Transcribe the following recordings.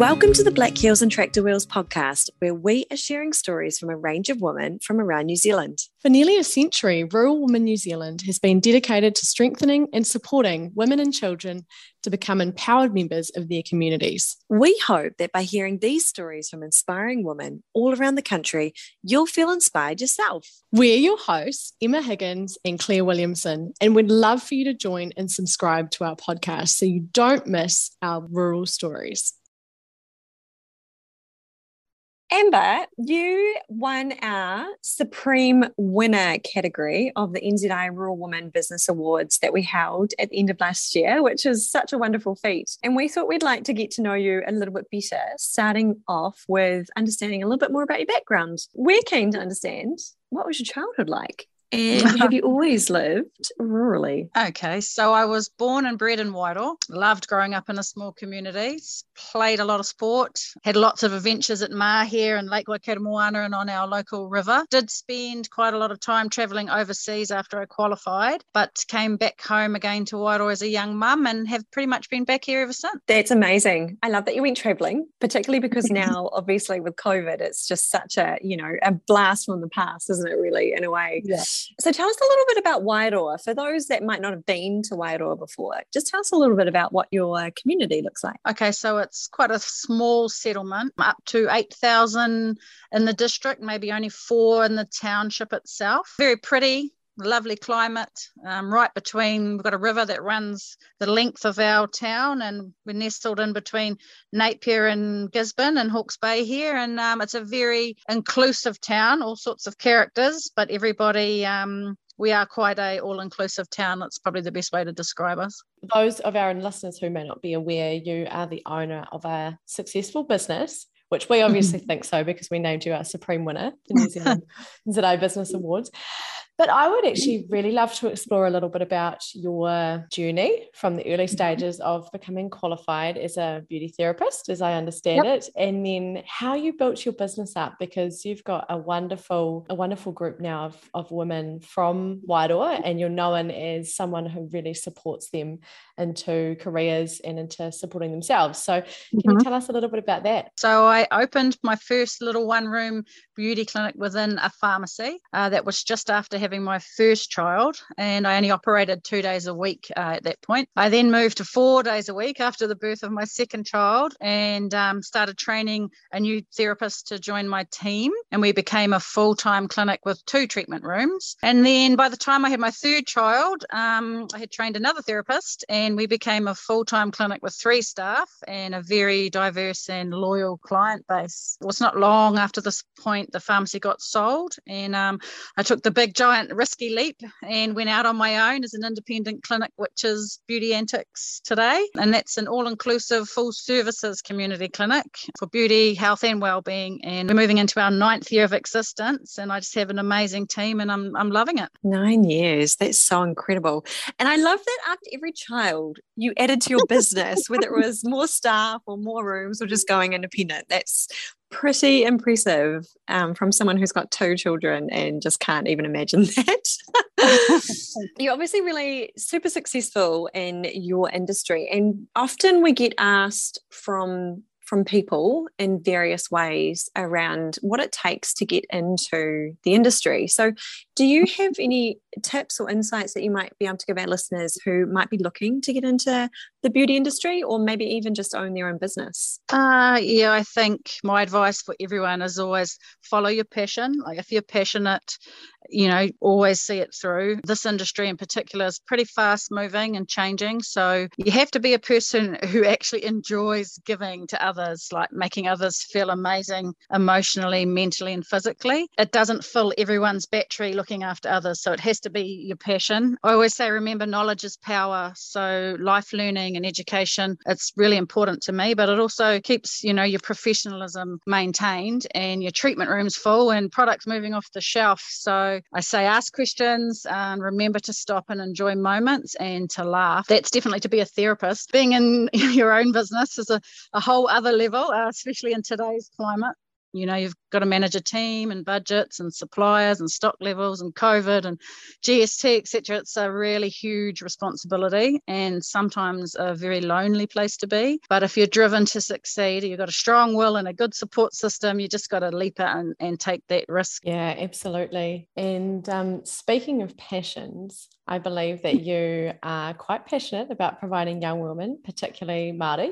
Welcome to the Black Heels and Tractor Wheels podcast, where we are sharing stories from a range of women from around New Zealand. For nearly a century, Rural Women New Zealand has been dedicated to strengthening and supporting women and children to become empowered members of their communities. We hope that by hearing these stories from inspiring women all around the country, you'll feel inspired yourself. We're your hosts, Emma Higgins and Claire Williamson, and we'd love for you to join and subscribe to our podcast so you don't miss our rural stories. Amber, you won our Supreme Winner category of the NZI Rural Woman Business Awards that we held at the end of last year, which is such a wonderful feat. And we thought we'd like to get to know you a little bit better, starting off with understanding a little bit more about your background. We're keen to understand what was your childhood like? And have you always lived rurally? Okay, so I was born and bred in Wairoa. Loved growing up in a small community. Played a lot of sport. Had lots of adventures at Mahia and Lake Waikaremoana and on our local river. Did spend quite a lot of time travelling overseas after I qualified, but came back home again to Wairoa as a young mum and have pretty much been back here ever since. That's amazing. I love that you went travelling, particularly because now, obviously, with COVID, it's just such a you know a blast from the past, isn't it? Really, in a way. Yeah. So tell us a little bit about Wairoa. For those that might not have been to Wairoa before, just tell us a little bit about what your uh, community looks like. Okay, so it's quite a small settlement, up to 8,000 in the district, maybe only four in the township itself. Very pretty, lovely climate um, right between we've got a river that runs the length of our town and we're nestled in between napier and gisborne and hawke's bay here. And um, it's a very inclusive town all sorts of characters but everybody um, we are quite a all-inclusive town. That's probably the best way to describe us. Those of our listeners who may not be aware you are the owner of a successful business which we obviously think so because we named you our supreme winner the New Zealand NZI Business Awards. But I would actually really love to explore a little bit about your journey from the early stages of becoming qualified as a beauty therapist, as I understand yep. it, and then how you built your business up because you've got a wonderful, a wonderful group now of, of women from Wairoa, and you're known as someone who really supports them into careers and into supporting themselves. So, can mm-hmm. you tell us a little bit about that? So, I opened my first little one room beauty clinic within a pharmacy. Uh, that was just after having having my first child, and I only operated two days a week uh, at that point. I then moved to four days a week after the birth of my second child and um, started training a new therapist to join my team. And we became a full time clinic with two treatment rooms. And then by the time I had my third child, um, I had trained another therapist, and we became a full time clinic with three staff and a very diverse and loyal client base. It was not long after this point the pharmacy got sold, and um, I took the big giant risky leap and went out on my own as an independent clinic, which is Beauty Antix today. And that's an all inclusive, full services community clinic for beauty, health, and well-being. And we're moving into our ninth year of existence. And I just have an amazing team and I'm, I'm loving it. Nine years. That's so incredible. And I love that after every child, you added to your business, whether it was more staff or more rooms or just going independent. That's pretty impressive um, from someone who's got two children and just can't even imagine that. You're obviously really super successful in your industry, and often we get asked from from people in various ways around what it takes to get into the industry. So, do you have any tips or insights that you might be able to give our listeners who might be looking to get into the beauty industry or maybe even just own their own business? Uh, yeah, I think my advice for everyone is always follow your passion. Like, if you're passionate you know, always see it through. This industry in particular is pretty fast moving and changing. So you have to be a person who actually enjoys giving to others, like making others feel amazing emotionally, mentally, and physically. It doesn't fill everyone's battery looking after others. So it has to be your passion. I always say, remember, knowledge is power. So life learning and education, it's really important to me, but it also keeps, you know, your professionalism maintained and your treatment rooms full and products moving off the shelf. So I say ask questions and remember to stop and enjoy moments and to laugh. That's definitely to be a therapist. Being in your own business is a, a whole other level, uh, especially in today's climate. You know you've got to manage a team and budgets and suppliers and stock levels and covid and gst etc it's a really huge responsibility and sometimes a very lonely place to be. But if you're driven to succeed you've got a strong will and a good support system you just got to leap out and, and take that risk. Yeah absolutely. And um, speaking of passions I believe that you are quite passionate about providing young women, particularly Māori,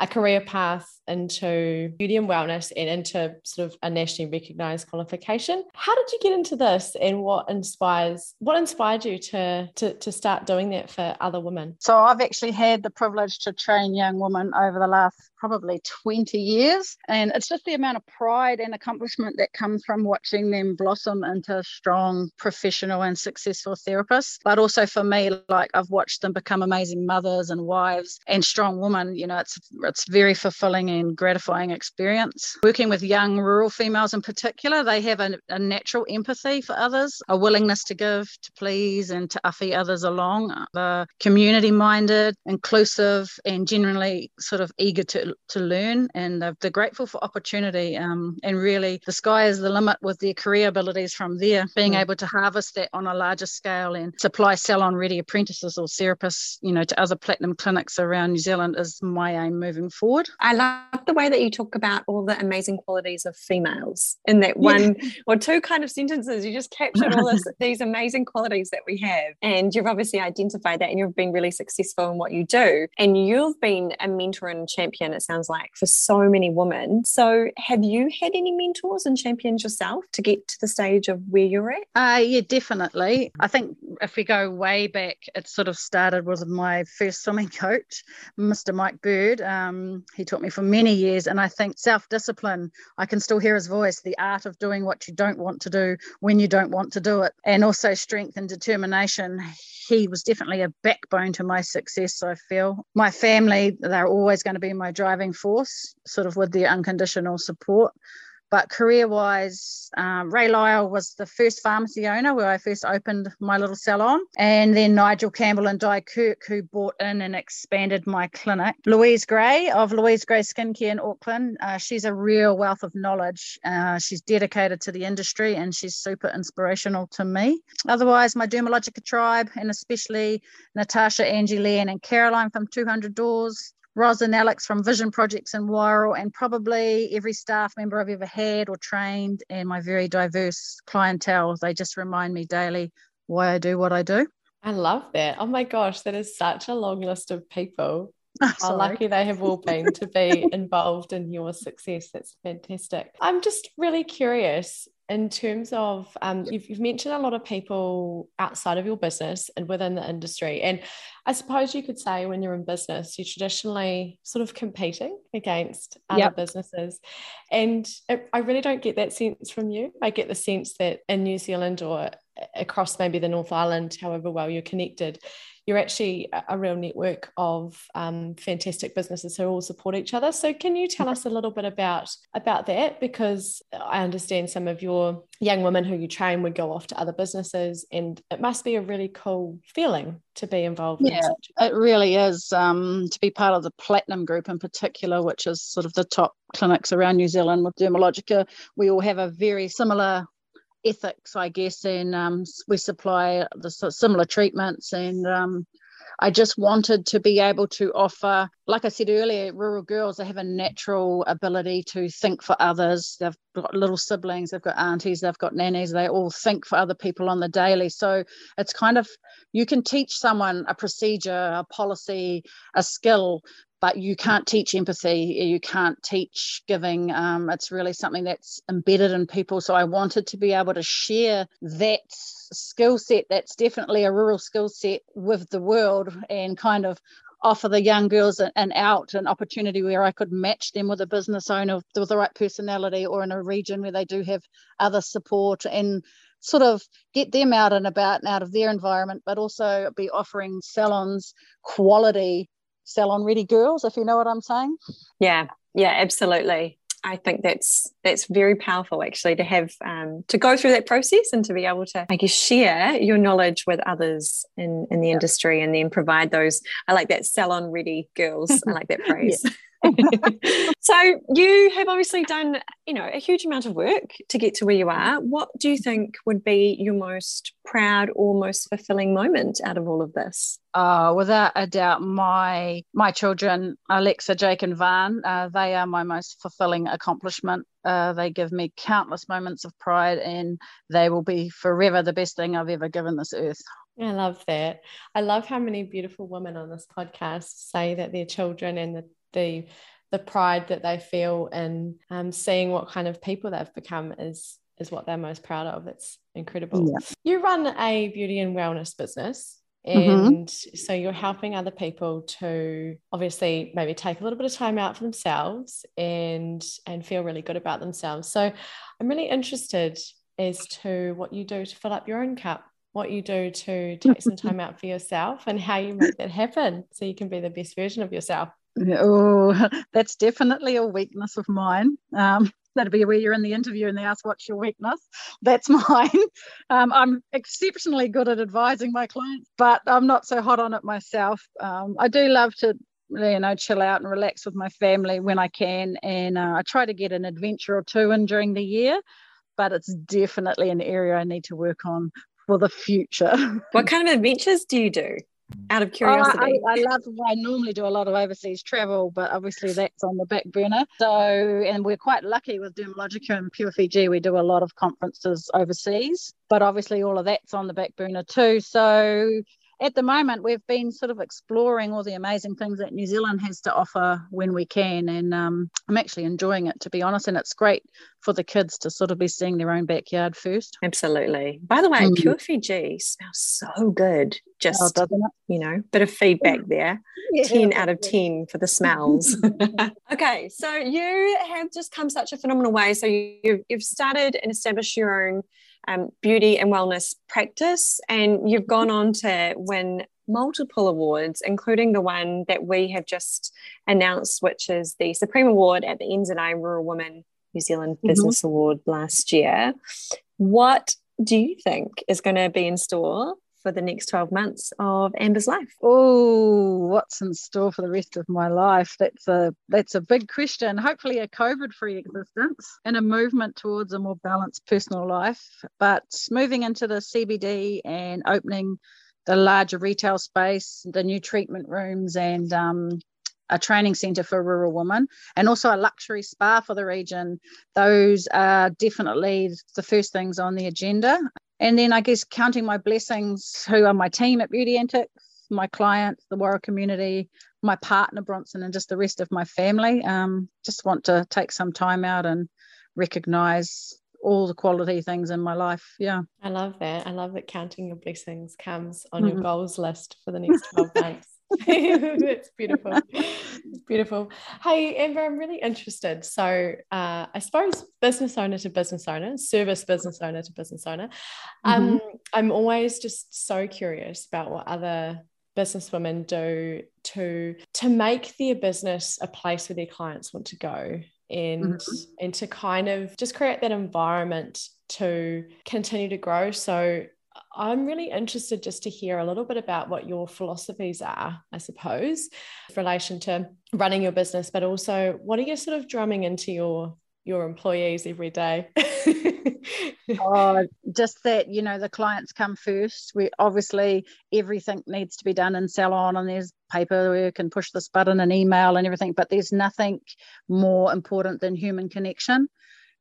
a career path into beauty and wellness and into sort of a nationally recognised qualification. How did you get into this and what inspires what inspired you to, to to start doing that for other women? So I've actually had the privilege to train young women over the last probably 20 years. And it's just the amount of pride and accomplishment that comes from watching them blossom into strong, professional, and successful therapists. But also for me, like I've watched them become amazing mothers and wives and strong women. You know, it's it's very fulfilling and gratifying experience. Working with young rural females in particular, they have a, a natural empathy for others, a willingness to give, to please, and to uffy others along. They're community minded, inclusive, and generally sort of eager to to learn and they're, they're grateful for opportunity um, and really the sky is the limit with their career abilities from there being mm. able to harvest that on a larger scale and supply salon ready apprentices or therapists you know to other platinum clinics around New Zealand is my aim moving forward I love the way that you talk about all the amazing qualities of females in that one yeah. or two kind of sentences you just captured all this, these amazing qualities that we have and you've obviously identified that and you've been really successful in what you do and you've been a mentor and champion it sounds like, for so many women. So, have you had any mentors and champions yourself to get to the stage of where you're at? Uh, yeah, definitely. I think if we go way back, it sort of started with my first swimming coach, Mr. Mike Bird. Um, he taught me for many years, and I think self discipline, I can still hear his voice, the art of doing what you don't want to do when you don't want to do it, and also strength and determination he was definitely a backbone to my success, I feel. My family, they're always going to be my driving force, sort of with their unconditional support. But career wise, um, Ray Lyle was the first pharmacy owner where I first opened my little salon. And then Nigel Campbell and Di Kirk, who bought in and expanded my clinic. Louise Gray of Louise Gray Skincare in Auckland. Uh, she's a real wealth of knowledge. Uh, she's dedicated to the industry and she's super inspirational to me. Otherwise, my Dermalogica tribe, and especially Natasha, Angie, Leanne, and Caroline from 200 Doors, Roz and Alex from Vision Projects in Wairoa, and probably every staff member I've ever had or trained, and my very diverse clientele. They just remind me daily why I do what I do. I love that. Oh my gosh, that is such a long list of people. Oh, How lucky they have all been to be involved in your success. That's fantastic. I'm just really curious in terms of um, you've, you've, mentioned a lot of people outside of your business and within the industry and i suppose you could say when you're in business you're traditionally sort of competing against other yep. businesses and it, i really don't get that sense from you i get the sense that in new zealand or across maybe the north island however well you're connected you're actually a real network of um, fantastic businesses who all support each other. So can you tell us a little bit about about that? Because I understand some of your young women who you train would go off to other businesses, and it must be a really cool feeling to be involved. Yeah, in it really is. Um, to be part of the Platinum Group in particular, which is sort of the top clinics around New Zealand with Dermalogica, we all have a very similar ethics, I guess, and um, we supply the similar treatments. And um, I just wanted to be able to offer, like I said earlier, rural girls, they have a natural ability to think for others. They've got little siblings, they've got aunties, they've got nannies, they all think for other people on the daily. So it's kind of, you can teach someone a procedure, a policy, a skill, but you can't teach empathy you can't teach giving um, it's really something that's embedded in people so i wanted to be able to share that skill set that's definitely a rural skill set with the world and kind of offer the young girls an out an opportunity where I could match them with a business owner with the right personality or in a region where they do have other support and sort of get them out and about and out of their environment, but also be offering salons quality salon ready girls, if you know what I'm saying. Yeah, yeah, absolutely. I think that's that's very powerful actually to have um, to go through that process and to be able to I guess share your knowledge with others in in the yeah. industry and then provide those I like that salon ready girls I like that phrase so you have obviously done, you know, a huge amount of work to get to where you are. What do you think would be your most proud or most fulfilling moment out of all of this? Uh, without a doubt, my my children, Alexa, Jake, and Van, uh, they are my most fulfilling accomplishment. Uh, they give me countless moments of pride, and they will be forever the best thing I've ever given this earth. I love that. I love how many beautiful women on this podcast say that their children and the the the pride that they feel in um, seeing what kind of people they've become is is what they're most proud of. It's incredible. Yeah. You run a beauty and wellness business. Mm-hmm. And mm-hmm. so you're helping other people to obviously maybe take a little bit of time out for themselves and and feel really good about themselves. So I'm really interested as to what you do to fill up your own cup what you do to take some time out for yourself and how you make that happen so you can be the best version of yourself. Oh, that's definitely a weakness of mine. Um, that'll be where you're in the interview and they ask, What's your weakness? That's mine. Um, I'm exceptionally good at advising my clients, but I'm not so hot on it myself. Um, I do love to you know chill out and relax with my family when i can and uh, i try to get an adventure or two in during the year but it's definitely an area i need to work on for the future. what kind of adventures do you do? Out of oh, curiosity, oh, I, I, love. I normally do a lot of overseas travel, but obviously that's on the back burner. So, and we're quite lucky with Dermalogica and Pure Fiji. We do a lot of conferences overseas, but obviously all of that's on the back burner too. So, at the moment we've been sort of exploring all the amazing things that New Zealand has to offer when we can and um, I'm actually enjoying it to be honest and it's great for the kids to sort of be seeing their own backyard first. Absolutely. By the way mm. pure Fiji smells so good just oh, you know bit of feedback there. Yeah. 10 out of 10 for the smells. Okay so you have just come such a phenomenal way. So you, you've started and established your own um, beauty and wellness practice, and you've gone on to win multiple awards, including the one that we have just announced, which is the Supreme Award at the NZI Rural Women New Zealand mm-hmm. Business Award last year. What do you think is going to be in store for the next 12 months of Amber's life? Oh, what's in store for the rest of my life? That's a that's a big question. Hopefully a COVID-free existence and a movement towards a more balanced personal life. But moving into the CBD and opening the larger retail space, the new treatment rooms and um, a training centre for rural women and also a luxury spa for the region. Those are definitely the first things on the agenda. And then I guess counting my blessings, who are my team at Beauty Antix, my clients, the Wairoa community, my partner Bronson, and just the rest of my family. Um, just want to take some time out and recognize all the quality things in my life. Yeah. I love that. I love that counting your blessings comes on mm-hmm. your goals list for the next 12 months. It's beautiful. It's beautiful. Hey, Amber, I'm really interested. So, uh, I suppose business owner to business owner, service business owner to business owner. Um, mm-hmm. I'm always just so curious about what other businesswomen do to to make their business a place where their clients want to go and mm-hmm. and to kind of just create that environment to continue to grow so I'm really interested just to hear a little bit about what your philosophies are, I suppose, relation to running your business, but also what are you sort of drumming into your your employees every day? oh, just that, you know, the clients come first. We obviously everything needs to be done in salon and there's paperwork and push this button and email and everything, but there's nothing more important than human connection.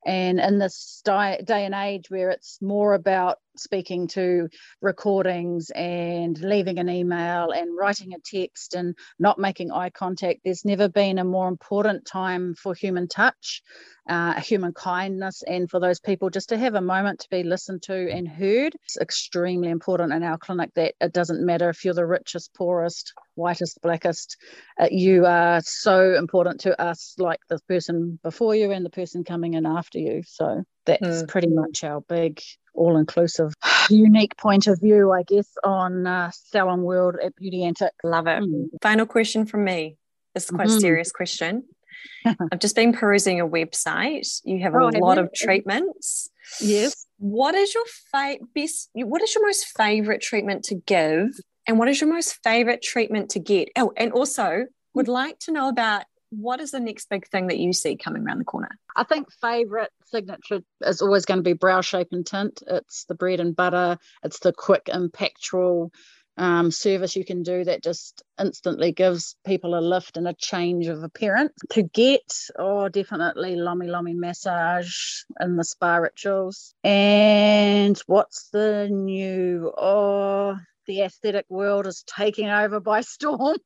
And in this day and age where it's more about speaking to recordings and leaving an email and writing a text and not making eye contact, there's never been a more important time for human touch, uh, human kindness, and for those people just to have a moment to be listened to and heard. It's extremely important in our clinic that it doesn't matter if you're the richest, poorest, whitest, blackest. Uh, you are so important to us, like the person before you and the person coming in after you. So that's mm. pretty much our big, all inclusive, unique point of view, I guess, on uh, salon world at Beauty Antix. Love it. Mm. Final question from me. This is quite mm-hmm. a serious question. I've just been perusing your website. You have oh, a lot of treatments. Yes. What is your fa- best? What is your most favorite treatment to give, and what is your most favorite treatment to get? Oh, and also would like to know about what is the next big thing that you see coming around the corner? I think favorite signature is always going to be brow shape and tint. It's the bread and butter. It's the quick, impactful um, service you can do that just instantly gives people a lift and a change of appearance. To get, oh, definitely Lomi Lomi massage and the spa rituals. And what's the new? Oh, the aesthetic world is taking over by storm.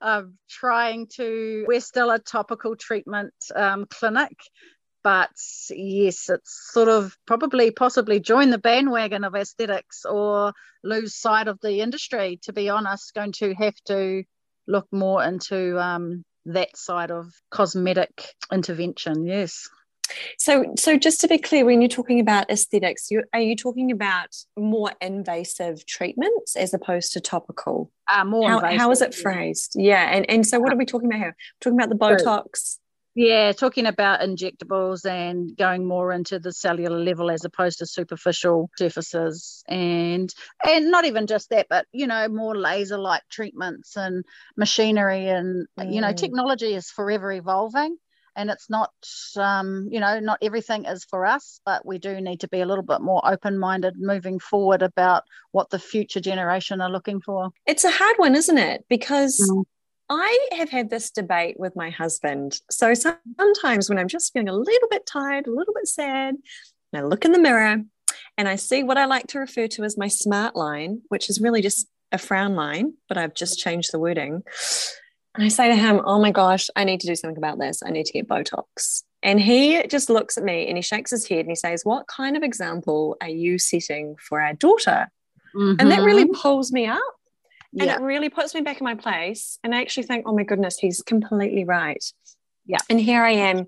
I'm trying to, we're still a topical treatment um, clinic, but yes, it's sort of probably possibly join the bandwagon of aesthetics or lose sight of the industry. To be honest, going to have to look more into um, that side of cosmetic intervention. Yes. So, so just to be clear, when you're talking about aesthetics, you, are you talking about more invasive treatments as opposed to topical? Uh, more how, invasive, how is it phrased? Yeah, and and so what are we talking about here? We're talking about the Botox. Yeah, talking about injectables and going more into the cellular level as opposed to superficial surfaces and and not even just that, but you know, more laser like treatments and machinery and mm. you know, mm. technology is forever evolving and it's not um, you know not everything is for us but we do need to be a little bit more open-minded moving forward about what the future generation are looking for it's a hard one isn't it because mm. I have had this debate with my husband. So sometimes when I'm just feeling a little bit tired, a little bit sad, and I look in the mirror and I see what I like to refer to as my smart line, which is really just a frown line, but I've just changed the wording. I say to him, Oh my gosh, I need to do something about this. I need to get Botox. And he just looks at me and he shakes his head and he says, What kind of example are you setting for our daughter? Mm-hmm. And that really mm-hmm. pulls me up and yeah. it really puts me back in my place and i actually think oh my goodness he's completely right yeah and here i am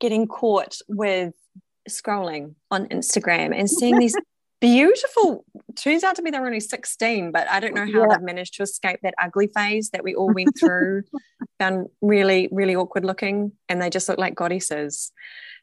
getting caught with scrolling on instagram and seeing these beautiful turns out to be they were only 16 but i don't know how yeah. they've managed to escape that ugly phase that we all went through found really really awkward looking and they just look like goddesses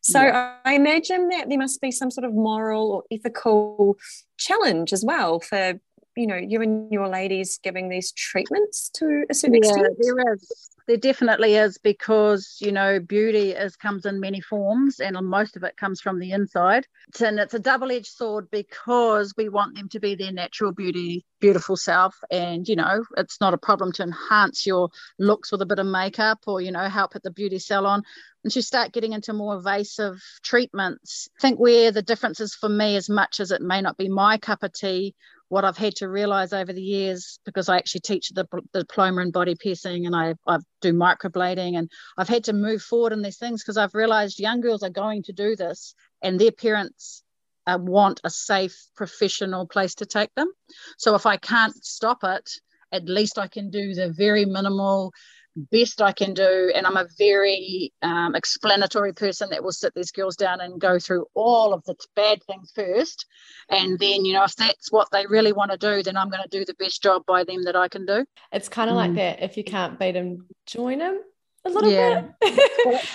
so yeah. i imagine that there must be some sort of moral or ethical challenge as well for you know you and your ladies giving these treatments to a certain yeah, extent? there is. There definitely is because you know beauty is comes in many forms and most of it comes from the inside. And it's a double-edged sword because we want them to be their natural beauty beautiful self. And you know it's not a problem to enhance your looks with a bit of makeup or you know help at the beauty salon once you start getting into more invasive treatments i think where the difference is for me as much as it may not be my cup of tea what I've had to realize over the years, because I actually teach the, the diploma in body piercing and I, I do microblading, and I've had to move forward in these things because I've realized young girls are going to do this and their parents uh, want a safe professional place to take them. So if I can't stop it, at least I can do the very minimal best I can do. And I'm a very um, explanatory person that will sit these girls down and go through all of the bad things first. And then, you know, if that's what they really want to do, then I'm going to do the best job by them that I can do. It's kind of mm. like that. If you can't beat them, join them a little yeah. bit.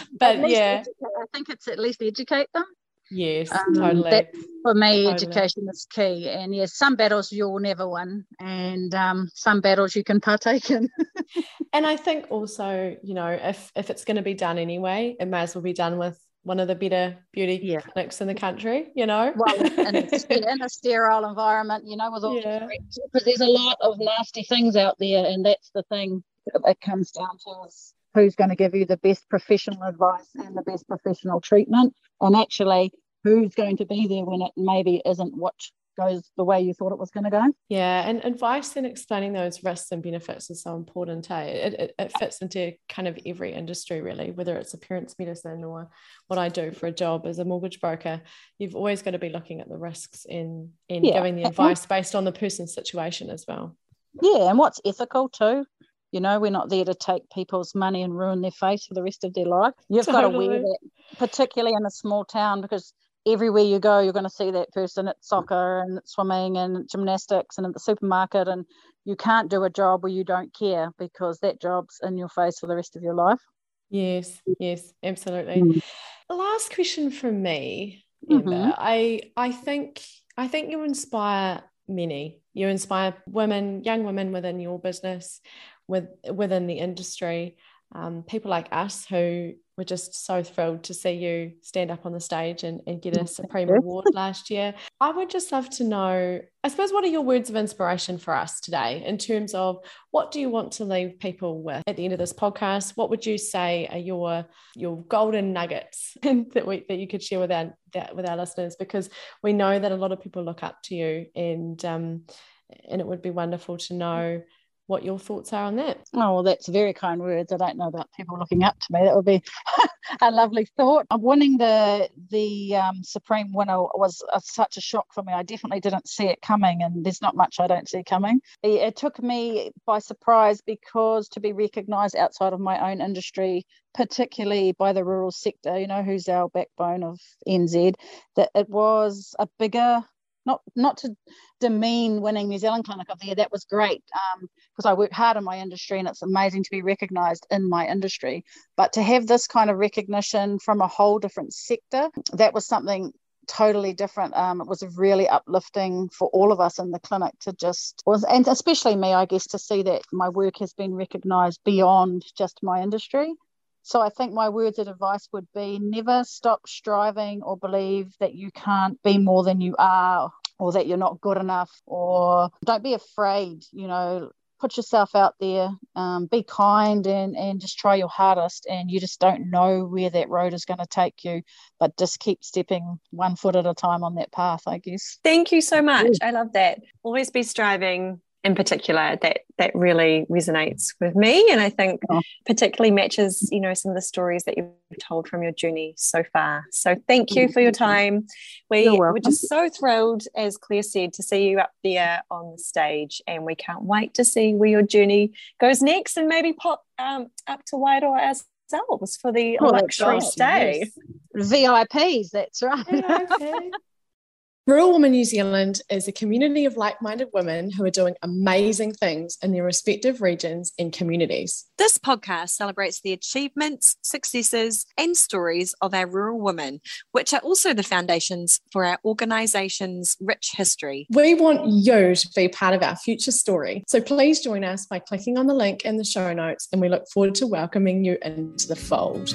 but yeah, educate, I think it's at least educate them. Yes, um, totally. That, for me, totally. education is key. And yes, some battles you'll never win, and um, some battles you can partake in. and I think also, you know, if if it's going to be done anyway, it may as well be done with one of the better beauty yeah. clinics in the country, you know. Well, in, in a sterile environment, you know, with all yeah. because there's a lot of nasty things out there, and that's the thing that comes down to is who's going to give you the best professional advice and the best professional treatment, and actually who's going to be there when it maybe isn't what goes the way you thought it was going to go. Yeah, and advice and explaining those risks and benefits is so important. Eh? It, it, it fits into kind of every industry, really, whether it's appearance medicine or what I do for a job as a mortgage broker. You've always got to be looking at the risks in, in yeah. giving the advice based on the person's situation as well. Yeah, and what's ethical too. You know, we're not there to take people's money and ruin their face for the rest of their life. You've totally. got to wear that, particularly in a small town, because everywhere you go, you're going to see that person at soccer and swimming and gymnastics and at the supermarket. And you can't do a job where you don't care because that job's in your face for the rest of your life. Yes, yes, absolutely. Mm. Last question from me, Amber. Mm-hmm. I I think I think you inspire many. You inspire women, young women within your business, with within the industry um, people like us who were just so thrilled to see you stand up on the stage and, and get a Supreme Award last year. I would just love to know, I suppose, what are your words of inspiration for us today in terms of what do you want to leave people with at the end of this podcast? What would you say are your your golden nuggets that we that you could share with our that, with our listeners? Because we know that a lot of people look up to you and um, and it would be wonderful to know what your thoughts are on that. Oh, well, that's very kind words. I don't know about people looking up to me. That would be a lovely thought. Winning the the um, Supreme winner was a, such a shock for me. I definitely didn't see it coming, and there's not much I don't see coming. It, it took me by surprise because to be recognised outside of my own industry, particularly by the rural sector, you know, who's our backbone of NZ, that it was a bigger not not to demean winning New Zealand Clinic of the Year. That was great because um, I work hard in my industry and it's amazing to be recognised in my industry. But to have this kind of recognition from a whole different sector, that was something totally different. Um, it was really uplifting for all of us in the clinic to just was, and especially me, I guess, to see that my work has been recognised beyond just my industry. So I think my words of advice would be never stop striving or believe that you can't be more than you are or that you're not good enough or don't be afraid, you know, put yourself out there, um, be kind and, and just try your hardest. And you just don't know where that road is going to take you, but just keep stepping one foot at a time on that path, I guess. Thank you so much. I love that. Always be striving, in particular that that really resonates with me. And i think oh. particularly matches you know some of the stories that you've told from your journey so far. So thank you for your time. We were just so thrilled as claire said to see you up there on the stage and we can't wait to see where your journey goes next and maybe pop um, up to Wairoa ourselves for the oh, luxury stay yes. vips that's right. Rural Woman New Zealand is a community of like minded women who are doing amazing things in their respective regions and communities. This podcast celebrates the achievements, successes, and stories of our rural women, which are also the foundations for our organisation's rich history. We want you to be part of our future story. So please join us by clicking on the link in the show notes, and we look forward to welcoming you into the fold.